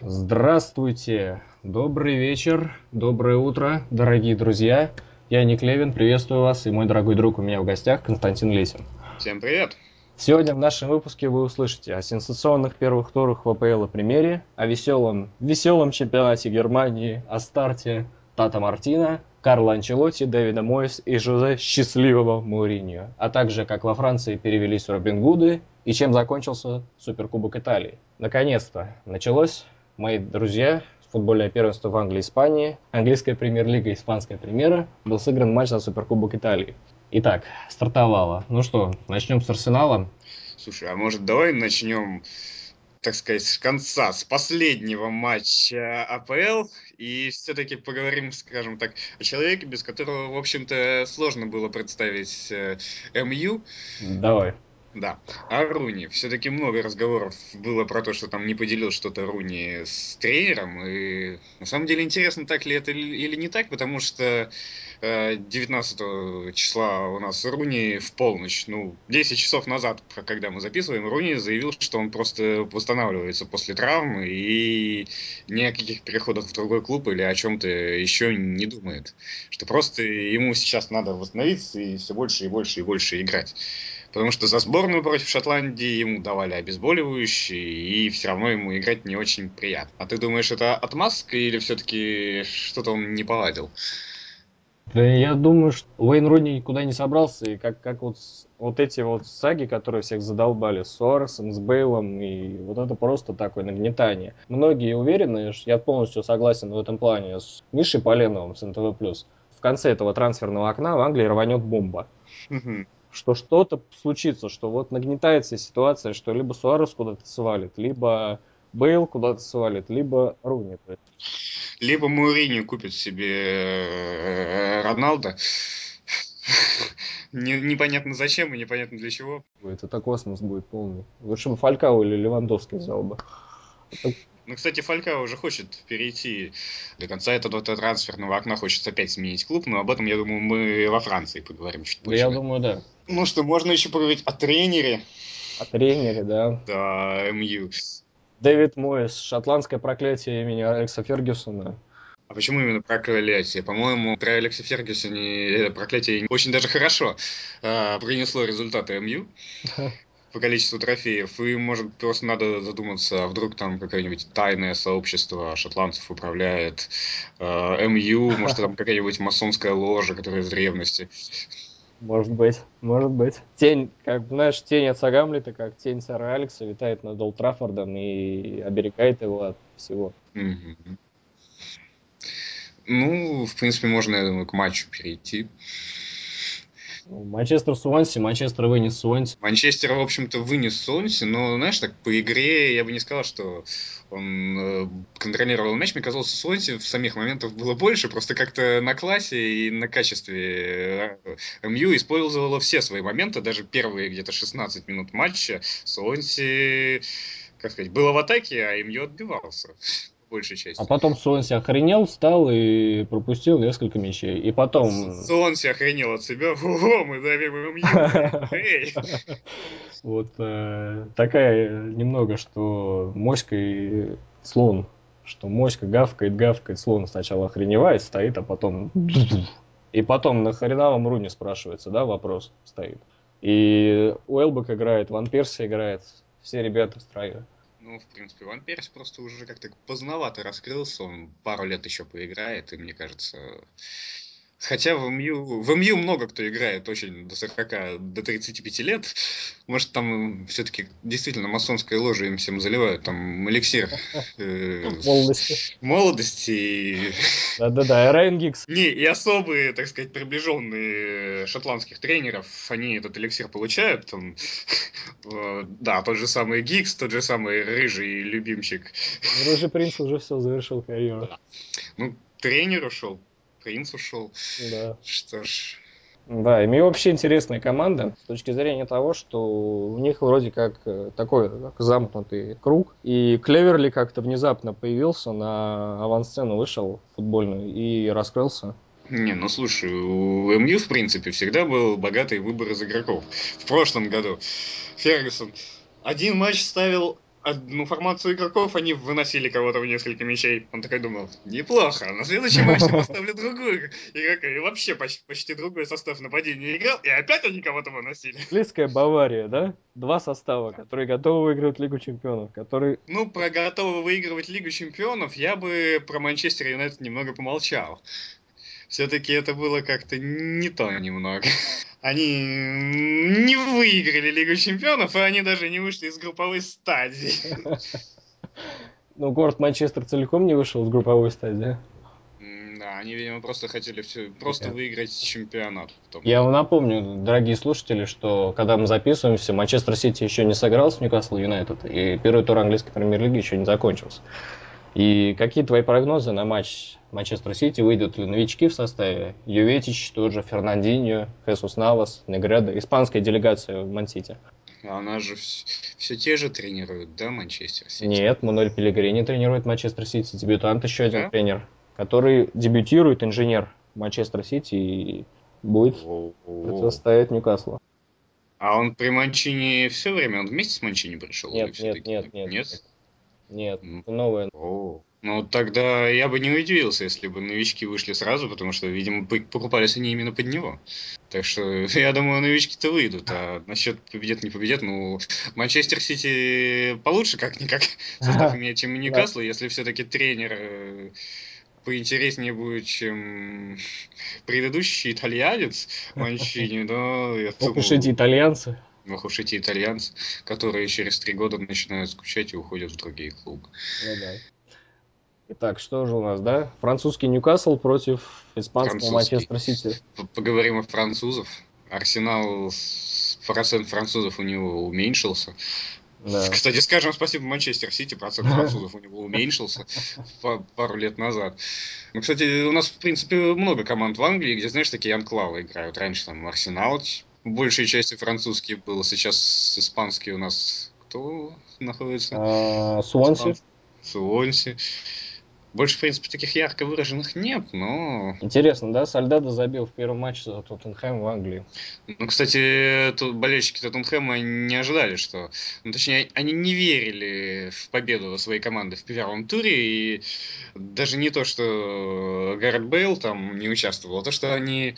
Здравствуйте, добрый вечер, доброе утро, дорогие друзья. Я Ник Левин, приветствую вас, и мой дорогой друг у меня в гостях Константин Лесин. Всем привет! Сегодня в нашем выпуске вы услышите о сенсационных первых турах в АПЛ и премьере, о веселом, веселом чемпионате Германии, о старте Тата Мартина, Карла Анчелотти, Дэвида Мойс и Жозе Счастливого Мауриньо, а также как во Франции перевелись Робин Гуды и чем закончился Суперкубок Италии. Наконец-то началось, мои друзья, футбольное первенство в Англии и Испании, английская премьер-лига, испанская премьера, был сыгран матч за Суперкубок Италии. Итак, стартовало. Ну что, начнем с Арсенала. Слушай, а может давай начнем так сказать, с конца, с последнего матча АПЛ, и все-таки поговорим, скажем так, о человеке, без которого, в общем-то, сложно было представить э, МЮ. Давай. Да. А Руни. Все-таки много разговоров было про то, что там не поделил что-то Руни с тренером. И на самом деле интересно, так ли это или не так, потому что 19 э, числа у нас Руни в полночь, ну, 10 часов назад, когда мы записываем, Руни заявил, что он просто восстанавливается после травмы и ни о каких переходах в другой клуб или о чем-то еще не думает. Что просто ему сейчас надо восстановиться и все больше и больше и больше играть. Потому что за сборную против Шотландии ему давали обезболивающие, и все равно ему играть не очень приятно. А ты думаешь, это отмазка или все-таки что-то он не поладил? Да я думаю, что Уэйн Руни никуда не собрался, и как, как вот, вот эти вот саги, которые всех задолбали с Соросом, с Бейлом, и вот это просто такое нагнетание. Многие уверены, что я полностью согласен в этом плане с Мишей Поленовым с НТВ+. В конце этого трансферного окна в Англии рванет бомба. Что что-то случится, что вот нагнетается ситуация, что либо Суарес куда-то свалит, либо Бейл куда-то свалит, либо Руни. Либо Мурини купит себе э, Роналда. Непонятно зачем и непонятно для чего. Это космос будет полный. Лучше бы Фалькау или Левандовский взял бы. Ну, кстати, Фалька уже хочет перейти до конца этого трансферного окна, хочет опять сменить клуб, но об этом, я думаю, мы во Франции поговорим чуть позже. Я думаю, да. Ну что, можно еще поговорить о тренере. О тренере, да. Да, МЮ. Дэвид Мойс, шотландское проклятие имени Алекса Фергюсона. А почему именно проклятие? По-моему, про Алекса Фергюсона это проклятие очень даже хорошо э, принесло результаты МЮ по количеству трофеев. И, может, просто надо задуматься, а вдруг там какое-нибудь тайное сообщество шотландцев управляет э, МЮ, может, там какая-нибудь масонская ложа, которая из древности. Может быть, может быть. Тень, как знаешь, тень отца Гамлета, как тень сэра Алекса, витает над Олд Траффордом и оберегает его от всего. Ну, в принципе, можно, я думаю, к матчу перейти. Манчестер Суонси, Манчестер вынес Суонси. Манчестер, в общем-то, вынес Суонси, но, знаешь, так по игре я бы не сказал, что он э, контролировал мяч. Мне казалось, Суонси в самих моментах было больше, просто как-то на классе и на качестве э, МЮ использовала все свои моменты, даже первые где-то 16 минут матча Суонси, как сказать, было в атаке, а МЮ отбивался большей части. А потом Суонси охренел, встал и пропустил несколько мячей. И потом... Суонси охренел от себя. Ого, мы давим им Вот э, такая немного, что моська и слон. Что моська гавкает, гавкает, слон сначала охреневает, стоит, а потом... И потом на хреновом руне спрашивается, да, вопрос стоит. И Уэлбек играет, Ван Перси играет, все ребята в строю. Ну, в принципе, Ван Перс просто уже как-то поздновато раскрылся, он пару лет еще поиграет, и мне кажется, Хотя в МЮ, в МЮ много кто играет очень до 40, до 35 лет. Может, там все-таки действительно масонская ложа им всем заливают, там эликсир э, молодости. молодости. Да-да-да, Райан Гикс. Не, и особые, так сказать, приближенные шотландских тренеров, они этот эликсир получают. Там, э, да, тот же самый Гикс, тот же самый рыжий любимчик. Рыжий принц уже все завершил карьеру. Ну, тренер ушел, принц ушел. Да. Что ж. Да, и мне вообще интересная команда с точки зрения того, что у них вроде как э, такой как замкнутый круг. И Клеверли как-то внезапно появился на авансцену, вышел футбольную и раскрылся. Не, ну слушай, у МЮ, в принципе, всегда был богатый выбор из игроков. В прошлом году Фергюсон один матч ставил одну формацию игроков, они выносили кого-то в несколько мячей. Он такой думал, неплохо, на следующем матче поставлю другую игрока. И вообще почти, почти другой состав нападения играл, и опять они кого-то выносили. Английская Бавария, да? Два состава, которые готовы выигрывать Лигу Чемпионов, которые... Ну, про готовы выигрывать Лигу Чемпионов я бы про Манчестер Юнайтед немного помолчал. Все-таки это было как-то не то немного они не выиграли Лигу Чемпионов, и они даже не вышли из групповой стадии. Ну, город Манчестер целиком не вышел из групповой стадии. Да, они, видимо, просто хотели все, просто выиграть чемпионат. Я вам напомню, дорогие слушатели, что когда мы записываемся, Манчестер Сити еще не сыграл с Ньюкасл Юнайтед, и первый тур английской премьер-лиги еще не закончился. И какие твои прогнозы на матч Манчестер Сити? Выйдут ли новички в составе? Йоветич, тот же Фернандинho, Хесус Навас, Негредо, испанская делегация в Мансити. Она же все, все те же тренируют, да, Манчестер Сити? Нет, Мануэль Пелегрини тренирует Манчестер Сити, дебютант еще один да? тренер, который дебютирует инженер Манчестер Сити и будет противостоять Ньюкаслу. А он при Манчине все время, он вместе с Манчини пришел? Нет, нет, нет, нет, нет. Нет, новое. О, ну тогда я бы не удивился, если бы новички вышли сразу, потому что, видимо, покупались они именно под него. Так что я думаю, новички-то выйдут. А насчет победят, не победят, ну, Манчестер Сити получше как-никак состав имеет, чем Ньюкасл, если все-таки тренер э, поинтереснее будет, чем предыдущий итальянец Манчини, но я думаю... Пишите итальянцы. Ох уж эти итальянцы, которые через три года начинают скучать и уходят в другие клубы. Ну да. Итак, что же у нас, да? Французский Ньюкасл против испанского Манчестер Сити. Поговорим о французов. Арсенал, процент французов у него уменьшился. Да. Кстати, скажем спасибо Манчестер Сити, процент французов у него уменьшился пару лет назад. Ну, кстати, у нас, в принципе, много команд в Англии, где, знаешь, такие анклавы играют. Раньше там Арсенал большей части французский был, сейчас испанский у нас кто находится? А, Суонси. Суонси. Больше, в принципе, таких ярко выраженных нет, но... Интересно, да? Сальдадо забил в первом матче за Тоттенхэм в Англии. Ну, кстати, тут болельщики Тоттенхэма не ожидали, что... Ну, точнее, они не верили в победу своей команды в первом туре, и даже не то, что Гаррет Бейл там не участвовал, а то, что они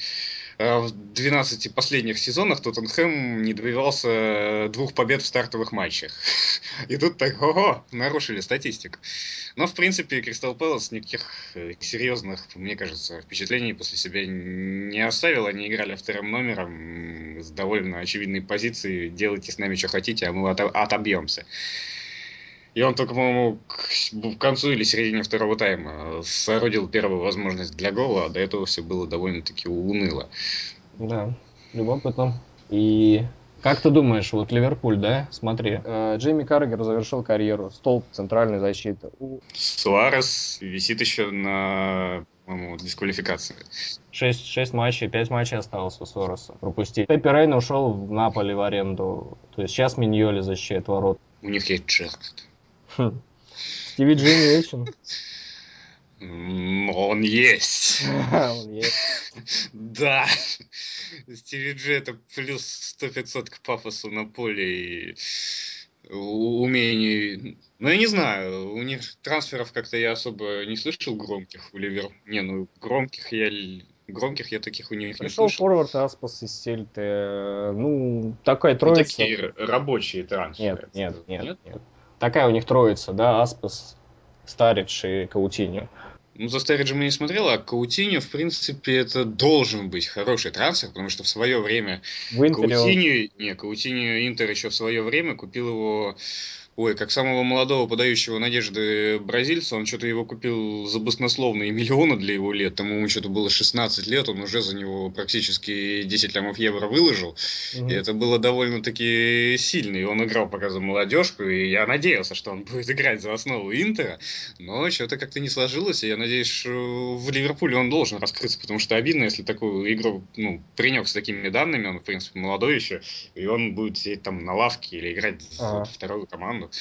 в 12 последних сезонах Тоттенхэм не добивался двух побед в стартовых матчах. И тут так, ого, нарушили статистику. Но, в принципе, Кристал Пэлас никаких э, серьезных, мне кажется, впечатлений после себя не оставил. Они играли вторым номером с довольно очевидной позиции. Делайте с нами, что хотите, а мы отобьемся. И он только, по-моему, к концу или середине второго тайма соорудил первую возможность для гола, а до этого все было довольно-таки уныло. Да, любопытно. И как ты думаешь, вот Ливерпуль, да? Смотри, э, Джейми Каррагер завершил карьеру, столб центральной защиты. Суарес висит еще на по-моему, дисквалификации. Шесть, шесть матчей, пять матчей осталось у Суареса пропустить. Пеппи Рейн ушел в Наполе в аренду. То есть сейчас Миньоли защищает ворот. У них есть Джерард. Стиви Джи не вечен. Он есть. Он есть. Да. Стиви Джи это плюс сто пятьсот к пафосу на поле и умению. Ну, я не знаю, у них трансферов как-то я особо не слышал громких в Ливер. Не, ну, громких я громких я таких у них Пришел не слышал. форвард Аспас из Сельты. Ну, такая ну, троица. Ну, такие рабочие трансферы. Нет, нет, нет, нет. нет такая у них троица, да, Аспас, Старидж и Каутиньо. Ну, за Стариджем я не смотрел, а Каутиньо, в принципе, это должен быть хороший трансфер, потому что в свое время в Каутиньо, не, Каутиньо Интер еще в свое время купил его Ой, как самого молодого подающего надежды бразильца, он что-то его купил за баснословные миллионы для его лет. Тому ему что-то было 16 лет, он уже за него практически 10 лямов евро выложил. Mm-hmm. И это было довольно-таки сильно. И он играл пока за молодежку, и я надеялся, что он будет играть за основу Интера. Но что-то как-то не сложилось, и я надеюсь, что в Ливерпуле он должен раскрыться, потому что обидно, если такую игру ну, принес с такими данными, он, в принципе, молодой еще, и он будет сидеть там на лавке или играть за а. вторую команду. mundo.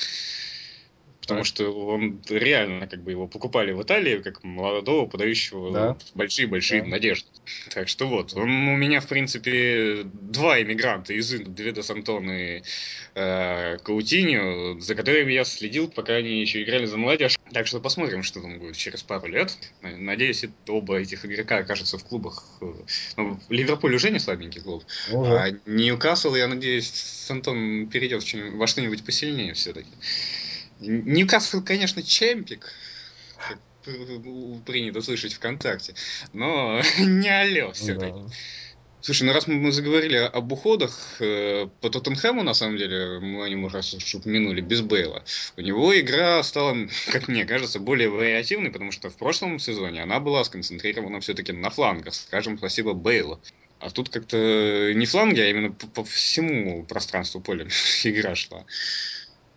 Потому что он реально как бы его покупали в Италии как молодого, подающего большие-большие да. надежды. Так что вот, он у меня, в принципе, два иммигранта из Инд, Девида Сантон и э, Каутиньо, за которыми я следил, пока они еще играли за молодежь. Так что посмотрим, что там будет через пару лет. Надеюсь, оба этих игрока окажутся в клубах. Ну, Ливерпуль уже не слабенький клуб. Уже. А Ньюкасл, я надеюсь, Сантон перейдет во что-нибудь посильнее все-таки. Ньюкасл, конечно, чемпик, как принято слышать ВКонтакте, но не алло все-таки. Да. Слушай, ну раз мы заговорили об уходах, э, по Тоттенхэму, на самом деле, мы о нем раз упомянули, без Бейла, у него игра стала, как мне кажется, более вариативной, потому что в прошлом сезоне она была сконцентрирована все-таки на флангах, скажем, спасибо Бейлу. А тут как-то не фланги, а именно по, по всему пространству поля игра шла.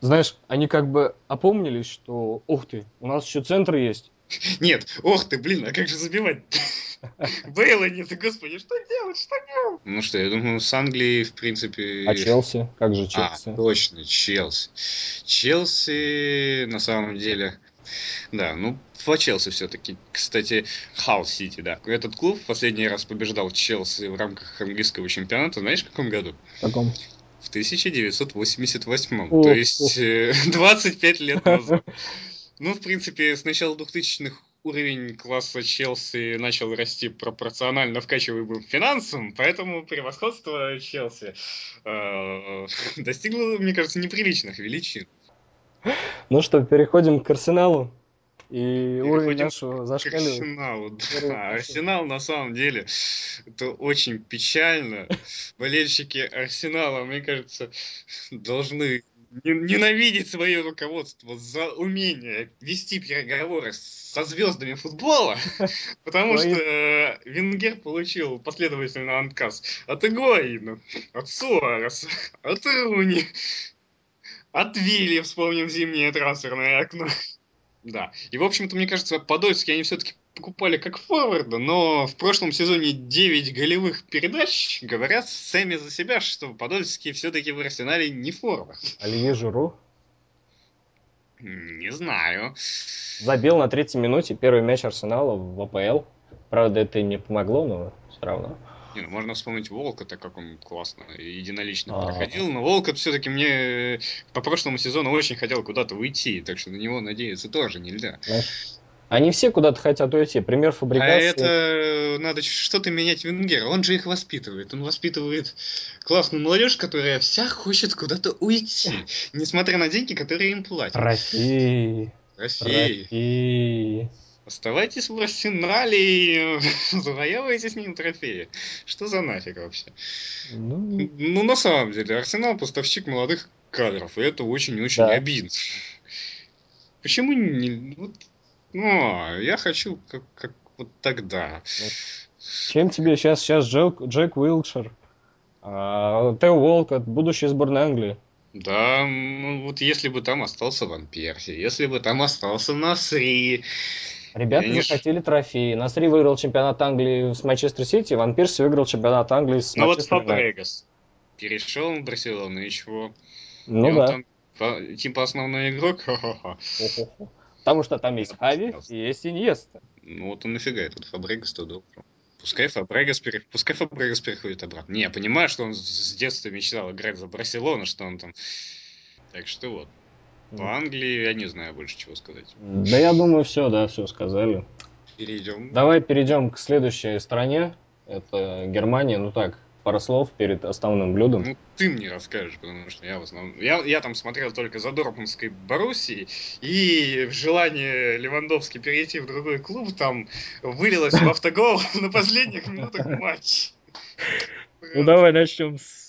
Знаешь, они как бы опомнились, что, ух ты, у нас еще центр есть. Нет, ох ты, блин, а как же забивать? Бейла нет, господи, что делать, что делать? Ну что, я думаю, с Англией, в принципе... А Челси? Как же Челси? А, точно, Челси. Челси, на самом деле, да, ну, по Челси все-таки. Кстати, Халл Сити, да. Этот клуб в последний раз побеждал Челси в рамках английского чемпионата, знаешь, в каком году? В каком? В 1988. О, То есть о. 25 э, лет назад. Ну, в принципе, с начала 2000-х уровень класса Челси начал расти пропорционально вкачиваемым финансам, поэтому превосходство Челси э, достигло, мне кажется, неприличных величин. Ну что, переходим к Арсеналу. И уровень нашего зашкаливает. Арсеналу, да. Арсенал на самом деле, это очень печально. Болельщики Арсенала, мне кажется, должны ненавидеть свое руководство за умение вести переговоры со звездами футбола, потому что э, Венгер получил последовательно отказ от Игуаина, от Суареса, от Руни, от Вилли, вспомним зимнее трансферное окно. Да. И, в общем-то, мне кажется, Подольский они все-таки покупали как форварда, но в прошлом сезоне 9 голевых передач говорят сами за себя, что Подольский все-таки в арсенале не форвард. Оливье Журу? Не знаю. Забил на третьей минуте первый мяч Арсенала в АПЛ. Правда, это не помогло, но все равно. Не, ну, можно вспомнить Волка, так как он классно единолично А-а-а. проходил, но Волк все-таки мне по прошлому сезону очень хотел куда-то уйти, так что на него надеяться тоже нельзя. Они все куда-то хотят уйти. Пример фабрикации. А это надо что-то менять Венгера. Он же их воспитывает. Он воспитывает классную молодежь, которая вся хочет куда-то уйти. Несмотря на деньги, которые им платят. Россия. Россия. Россия. Оставайтесь в Арсенале и завоевывайте с ним трофеи. Что за нафиг вообще? Ну, ну на самом деле, Арсенал поставщик молодых кадров, и это очень-очень да. обидно. Почему не... Вот, ну, я хочу как, как вот тогда. Чем тебе сейчас, сейчас Джек, Джек Уилшер, а, Тео Волкот, будущий сборной Англии? Да, ну вот если бы там остался Ван Перси, если бы там остался Насри, Ребята Они захотели трофеи. Насри выиграл чемпионат Англии с Манчестер Сити, Ван Перси выиграл чемпионат Англии с Ну вот Фабрегас. Перешел в Барселону, и чего? Ну и да. Там, по, типа основной игрок? Потому что там есть Хави и есть Иньеста. Ну вот он нафига этот Фабрегас туда Пускай Фабрегас, пере... Пускай Фабрегас переходит обратно. Не, я понимаю, что он с детства мечтал играть за Барселону, что он там... Так что вот. По Англии я не знаю больше чего сказать. Да я думаю, все, да, все сказали. Перейдем. Давай перейдем к следующей стране. Это Германия. Ну так, пару слов перед основным блюдом. Ну, ты мне расскажешь, потому что я в основном... Я, я там смотрел только за Дортмундской Боруссией, и желание Левандовски перейти в другой клуб там вылилось в автогол на последних минутах матча. Ну, давай начнем с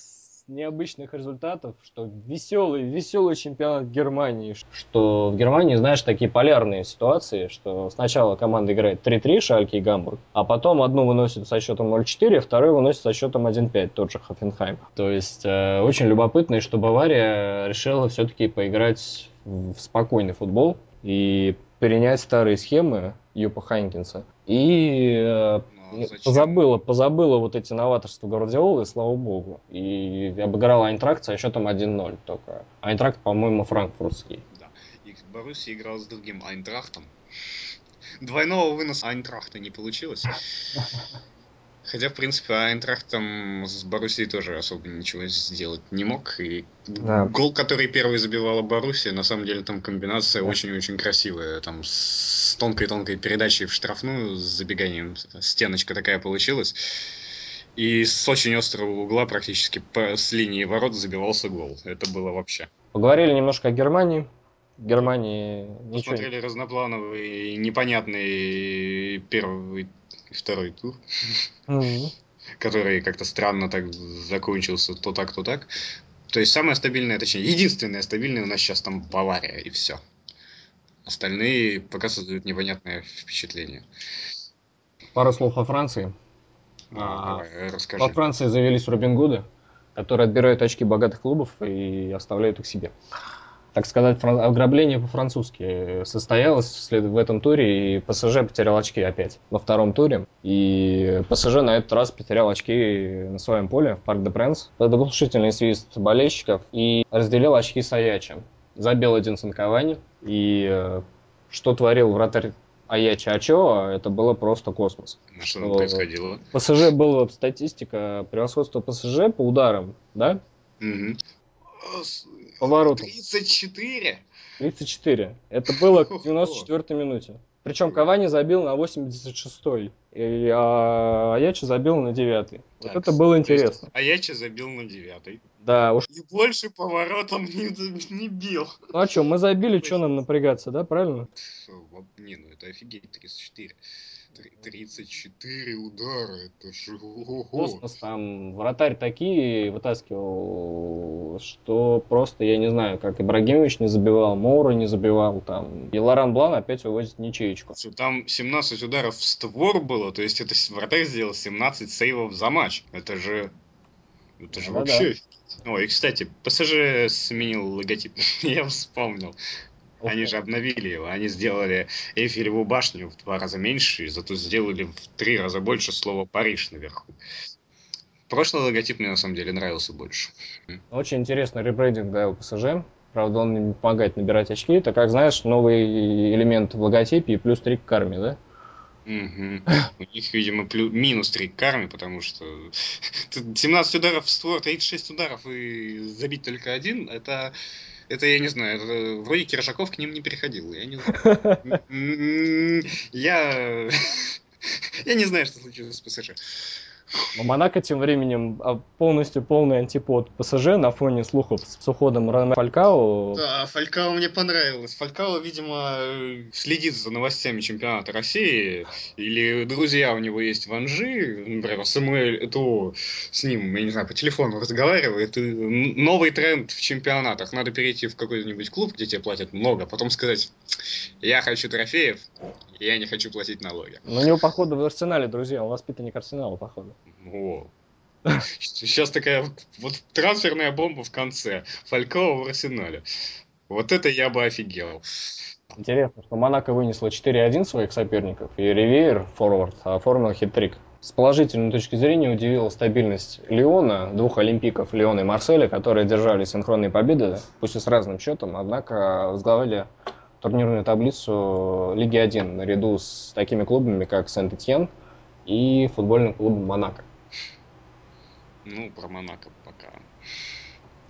необычных результатов, что веселый, веселый чемпионат Германии, что в Германии, знаешь, такие полярные ситуации, что сначала команда играет 3-3, Шальки и Гамбург, а потом одну выносит со счетом 0-4, вторую выносит со счетом 1-5, тот же Хофенхайм. То есть э, очень любопытно, что Бавария решила все-таки поиграть в спокойный футбол и перенять старые схемы Юпа Хайнкинса и э, ну, позабыла, позабыла вот эти новаторства Гвардиолы, слава богу. И обыграла Айнтракт со счетом 1-0 только. Айнтракт, по-моему, франкфуртский. Да. И Боруссия играл с другим Айнтрахтом. Двойного выноса Айнтрахта не получилось. Хотя, в принципе, Айнтрахт там с Боруссией тоже особо ничего сделать не мог. И да. гол, который первый забивала Боруссия, на самом деле там комбинация очень-очень да. красивая. Там с тонкой-тонкой передачей в штрафную, с забеганием. Стеночка такая получилась. И с очень острого угла практически по, с линии ворот забивался гол. Это было вообще. Поговорили немножко о Германии. Германии ничего... Смотрели разноплановый, непонятный первый и второй тур, mm-hmm. который как-то странно так закончился, то так, то так. То есть самое стабильное, точнее, единственное стабильное у нас сейчас там Бавария, и все. Остальные пока создают непонятное впечатление. Пару слов о Франции. А, давай, расскажи. Во Франции завелись Робин Гуды, которые отбирают очки богатых клубов и оставляют их себе так сказать, ограбление по-французски состоялось в этом туре, и ПСЖ потерял очки опять во втором туре. И ПСЖ на этот раз потерял очки на своем поле в Парк де Пренс под оглушительный свист болельщиков и разделил очки с Аячем. Забил один Санковани, и э, что творил вратарь Аяча Ачо, это было просто космос. А что, что происходило? ПСЖ была статистика превосходства ПСЖ по ударам, да? Угу поворотом. 34? 34. Это было к 94-й минуте. Причем Кавани забил на 86-й, а Аячи забил на 9-й. Вот это было интересно. Аячи забил на 9-й. Да, уж... И больше поворотом не, не бил. Ну а что, мы забили, что нам напрягаться, да, правильно? Не, ну это офигеть, 34. 34 удара, это же Космос там, вратарь такие вытаскивал, что просто, я не знаю, как Ибрагимович не забивал, Моура не забивал, там, и Лоран Блан опять вывозит ничеечку. Там 17 ударов в створ было, то есть это вратарь сделал 17 сейвов за матч, это же, это же да, вообще... Да. Ой, и, кстати, ПСЖ сменил логотип, я вспомнил. Они же обновили его. Они сделали Эйфелеву башню в два раза меньше, зато сделали в три раза больше слова Париж наверху. Прошлый логотип мне на самом деле нравился больше. Очень интересный ребрендинг да, у ПСЖ. Правда, он не помогает набирать очки. Это, как знаешь, новый элемент в логотипе и плюс три к карме, да? Угу. У них, видимо, плюс, минус 3 к карме, потому что 17 ударов в створ, 36 ударов и забить только один, это это, я не знаю, это, вроде Киржаков к ним не переходил. Я не знаю. Я... Я не знаю, что случилось с ПСЖ. Но Монако тем временем а, полностью полный антипод ПСЖ на фоне слухов с уходом Роме Фалькао. Да, Фалькао мне понравилось. Фалькао, видимо, следит за новостями чемпионата России. Или друзья у него есть в Анжи. Например, Самуэль это с ним, я не знаю, по телефону разговаривает. И новый тренд в чемпионатах. Надо перейти в какой-нибудь клуб, где тебе платят много, потом сказать, я хочу трофеев, я не хочу платить налоги. Но у него, походу, в Арсенале, друзья, он воспитанник Арсенала, походу. О. Сейчас такая вот, трансферная бомба в конце. Фалькова в Арсенале. Вот это я бы офигел. Интересно, что Монако вынесло 4-1 своих соперников, и Ривейр, форвард, оформил хитрик. С положительной точки зрения удивила стабильность Леона, двух олимпиков Леона и Марселя, которые держали синхронные победы, пусть и с разным счетом, однако возглавили турнирную таблицу Лиги 1 наряду с такими клубами, как Сент-Этьен и футбольным клубом Монако. Ну, про Монако пока.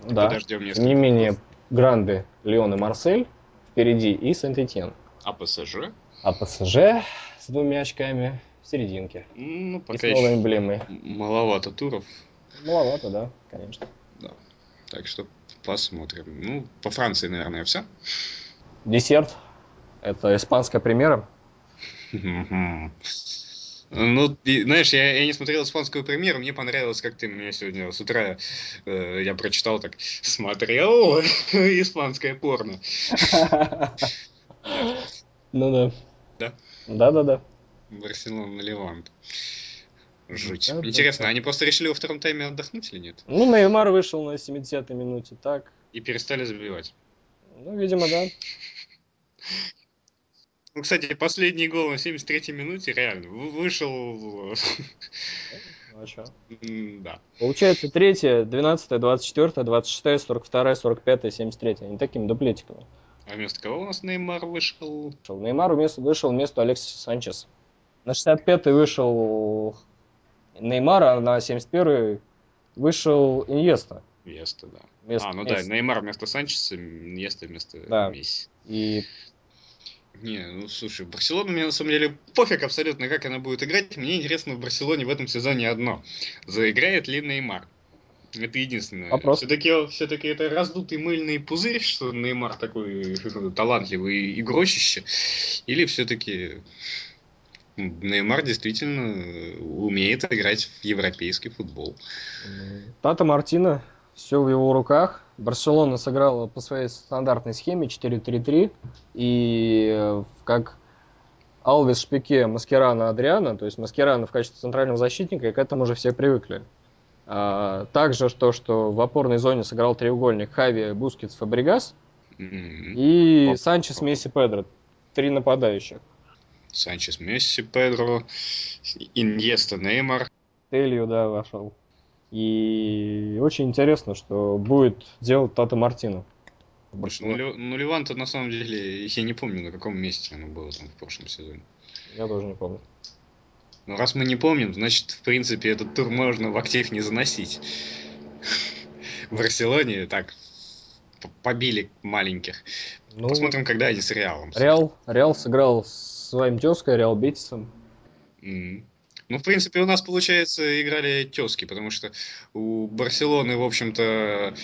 Да, Подождем не менее Гранды, Леон и Марсель впереди и Сент-Этьен. А ПСЖ? А ПСЖ с двумя очками в серединке. Ну, пока и с новой эмблемой. Маловато туров. Маловато, да, конечно. Да. Так что посмотрим. Ну, по Франции, наверное, все. Десерт. Это испанская премьера. Ну, и, знаешь, я, я не смотрел испанскую премьеру, мне понравилось, как ты мне сегодня с утра э, я прочитал так, смотрел испанское порно. Ну да. Да? Да-да-да. Барселона Левант. Жуть. Да, Интересно, да. они просто решили во втором тайме отдохнуть или нет? Ну, Неймар вышел на 70-й минуте, так. И перестали забивать. Ну, видимо, да. Ну, кстати, последний гол на 73-й минуте реально вышел... А что? Да. Получается, третья, 12 24 26 42 45 73 Они такими дуплетиками. А вместо кого у нас Неймар вышел? Неймар вместо, вышел вместо Алексиса Санчеса. На 65-й вышел Неймар, а на 71-й вышел Иньеста. Иньеста, да. Вместо, а, ну вместо... да, Неймар вместо Санчеса, Иньеста вместо да. Месси. И не, ну слушай, Барселона мне на самом деле пофиг абсолютно, как она будет играть. Мне интересно в Барселоне в этом сезоне одно. Заиграет ли Неймар? Это единственное. Вопрос. Все-таки, все-таки это раздутый мыльный пузырь, что Неймар такой талантливый игрочище. Или все-таки Неймар действительно умеет играть в европейский футбол. Тата Мартина, все в его руках. Барселона сыграла по своей стандартной схеме 4-3-3. И э, как Алвес, Пике, Маскерано, Адриано, то есть Маскерано в качестве центрального защитника, и к этому уже все привыкли. А, также то, что в опорной зоне сыграл треугольник Хави, Бускетс, Фабрегас mm-hmm. и Санчес, Месси, Педро. Три нападающих. Санчес, Месси, Педро, Иньеста, Неймар. Тельо, да, вошел. И очень интересно, что будет делать Тата Мартино. Ну, ну, Ливанта, на самом деле, я не помню, на каком месте оно было там в прошлом сезоне. Я тоже не помню. Ну, раз мы не помним, значит, в принципе, этот тур можно в актив не заносить. В Барселоне так побили маленьких. Ну, Посмотрим, когда они с Реалом. Реал, Реал сыграл с своим тезкой, Реал Бетисом. Mm. Ну, в принципе, у нас, получается, играли тески, потому что у Барселоны, в общем-то,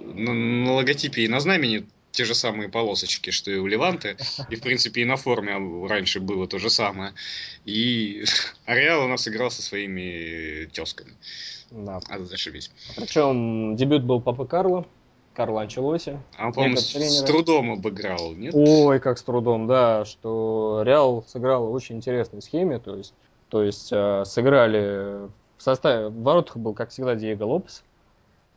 на, на логотипе и на знамени те же самые полосочки, что и у Леванты. И, в принципе, и на форме раньше было то же самое. И Ареал у нас играл со своими тесками. Да. А зашибись. Причем дебют был Папа Карло. Карло Анчелоси. А он, по-моему, с трудом обыграл, нет? Ой, как с трудом, да, что Реал сыграл в очень интересной схеме, то есть, то есть э, сыграли в составе, в воротах был, как всегда, Диего Лопес,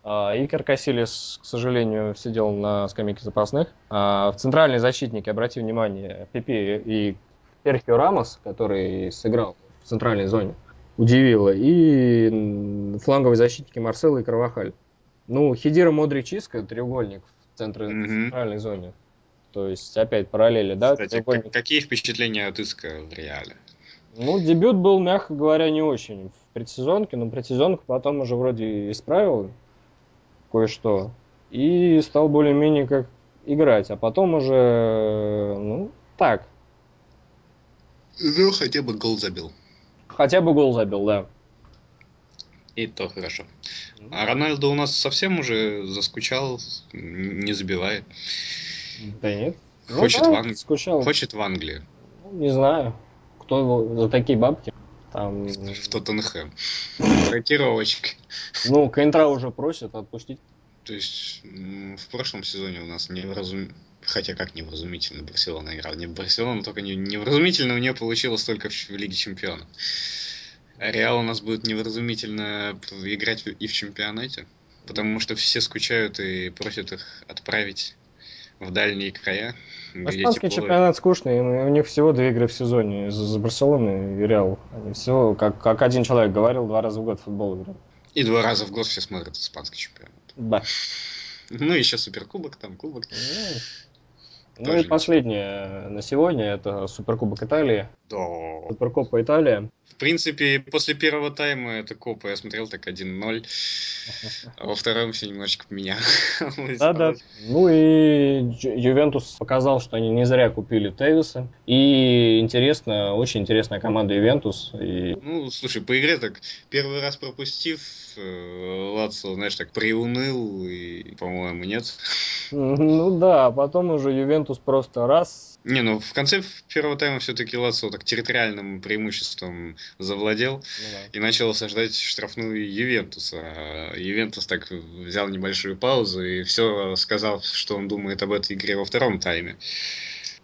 а, Икар Кассилис, к сожалению, сидел на скамейке запасных. А, в центральной защитнике, обрати внимание, Пипи и Перхио Рамос, который сыграл в центральной зоне, удивило. И фланговые защитники Марсело и Карвахаль. Ну, Хидира Модрич Иска, треугольник в центре, mm-hmm. центральной зоне. То есть, опять параллели, да? Кстати, треугольник. какие впечатления от Иска в реале? Ну, дебют был, мягко говоря, не очень в предсезонке, но предсезонку потом уже вроде исправил кое-что и стал более-менее как играть, а потом уже, ну, так. Ну, хотя бы гол забил. Хотя бы гол забил, да. И то хорошо. А Рональдо у нас совсем уже заскучал, не забивает. Да нет. Хочет, ну, да, в, Ан... скучал. Хочет в Англию. Ну, не знаю, кто его за такие бабки. Там... В Тоттенхэм. Рокировочка. Ну, Кентра уже просят отпустить. То есть в прошлом сезоне у нас невразум... Хотя как невразумительно Барселона играл. Не Барселона, только не... невразумительно у нее получилось только в Лиге Чемпионов. А Реал у нас будет невразумительно играть и в чемпионате. Потому что все скучают и просят их отправить в дальние края. Испанский чемпионат скучный, у них всего две игры в сезоне за Барселоны и Реал. Они всего, как, как один человек говорил, два раза в год в футбол играют. И два раза в год все смотрят испанский чемпионат. Да. Ну, еще суперкубок, там кубок. Ну, ну и последнее на сегодня это Суперкубок Италии. Да. Суперкопа Италия. В принципе, после первого тайма это Копа я смотрел так 1-0, а во втором все немножечко поменялось. Да-да. Ну и Ювентус показал, что они не зря купили Тейвиса. И интересно, очень интересная команда Ювентус. И... Ну, слушай, по игре так, первый раз пропустив, э, Лацо, знаешь, так приуныл, и, по-моему, нет. Ну да, а потом уже Ювентус просто раз не, ну в конце первого тайма все-таки Лацо так территориальным преимуществом завладел ну, да. и начал осаждать штрафную Ювентуса. Ювентус так взял небольшую паузу и все сказал, что он думает об этой игре во втором тайме.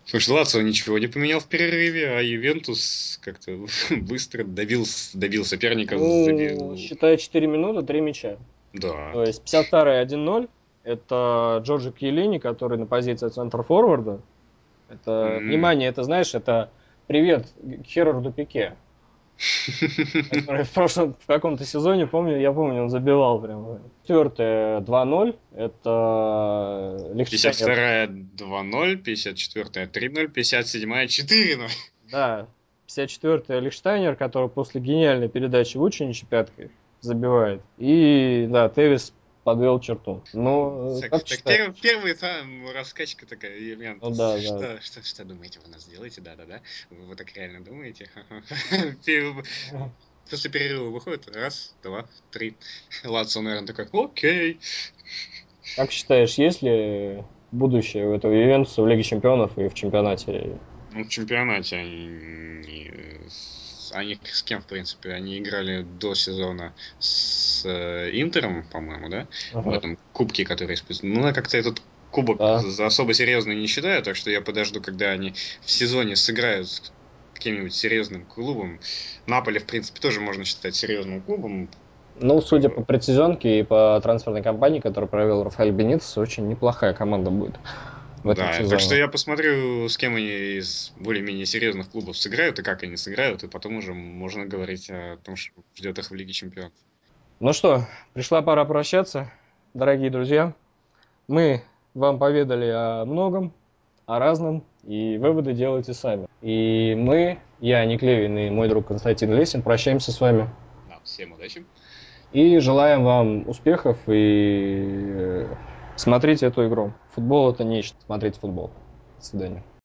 Потому что Лацио ничего не поменял в перерыве, а Ювентус как-то быстро добил, добил соперника. Ну. Считая 4 минуты, 3 мяча. Да. То есть 52 1-0. Это Джорджи Кьелини, который на позиции центр-форварда. Это, mm-hmm. внимание, это, знаешь, это привет Херарду Пике. Который в прошлом, в каком-то сезоне, помню, я помню, он забивал прям. Четвертое 2-0, это Лихтенштейн. 52 2-0, 54-я 3-0, 57-я 4-0. Да, 54-й Лихштайнер, который после гениальной передачи Вучинича пяткой забивает. И, да, Тевис подвел черту. Ну, так, как так первый, первый там раскачка такая, Емельян, ну, да, что, да. Что, что, что думаете, вы нас сделаете? Да-да-да. Вы так реально думаете? После перерыва выходит, раз, два, три. Ладсон, наверное, такой, окей. Как считаешь, есть ли будущее у этого Ювентуса в Лиге Чемпионов и в чемпионате? Ну, в чемпионате они они с кем, в принципе? Они играли до сезона с э, Интером, по-моему, да? Ага. В этом кубке, который. Ну, я как-то этот кубок да. за особо серьезный не считаю, так что я подожду, когда они в сезоне сыграют с каким-нибудь серьезным клубом. Наполе, в принципе, тоже можно считать серьезным клубом. Ну, судя по предсезонке и по трансферной кампании, которую провел Рафаэль Бенитес, очень неплохая команда будет в этом да, сезоне. Так что я посмотрю, с кем они из более-менее серьезных клубов сыграют и как они сыграют, и потом уже можно говорить о том, что ждет их в Лиге Чемпионов. Ну что, пришла пора прощаться, дорогие друзья. Мы вам поведали о многом, о разном, и выводы делайте сами. И мы, я, Ник Левин и мой друг Константин Лесин, прощаемся с вами. Да, всем удачи. И желаем вам успехов и э, Смотрите эту игру. Футбол это нечто. Смотрите футбол. До свидания.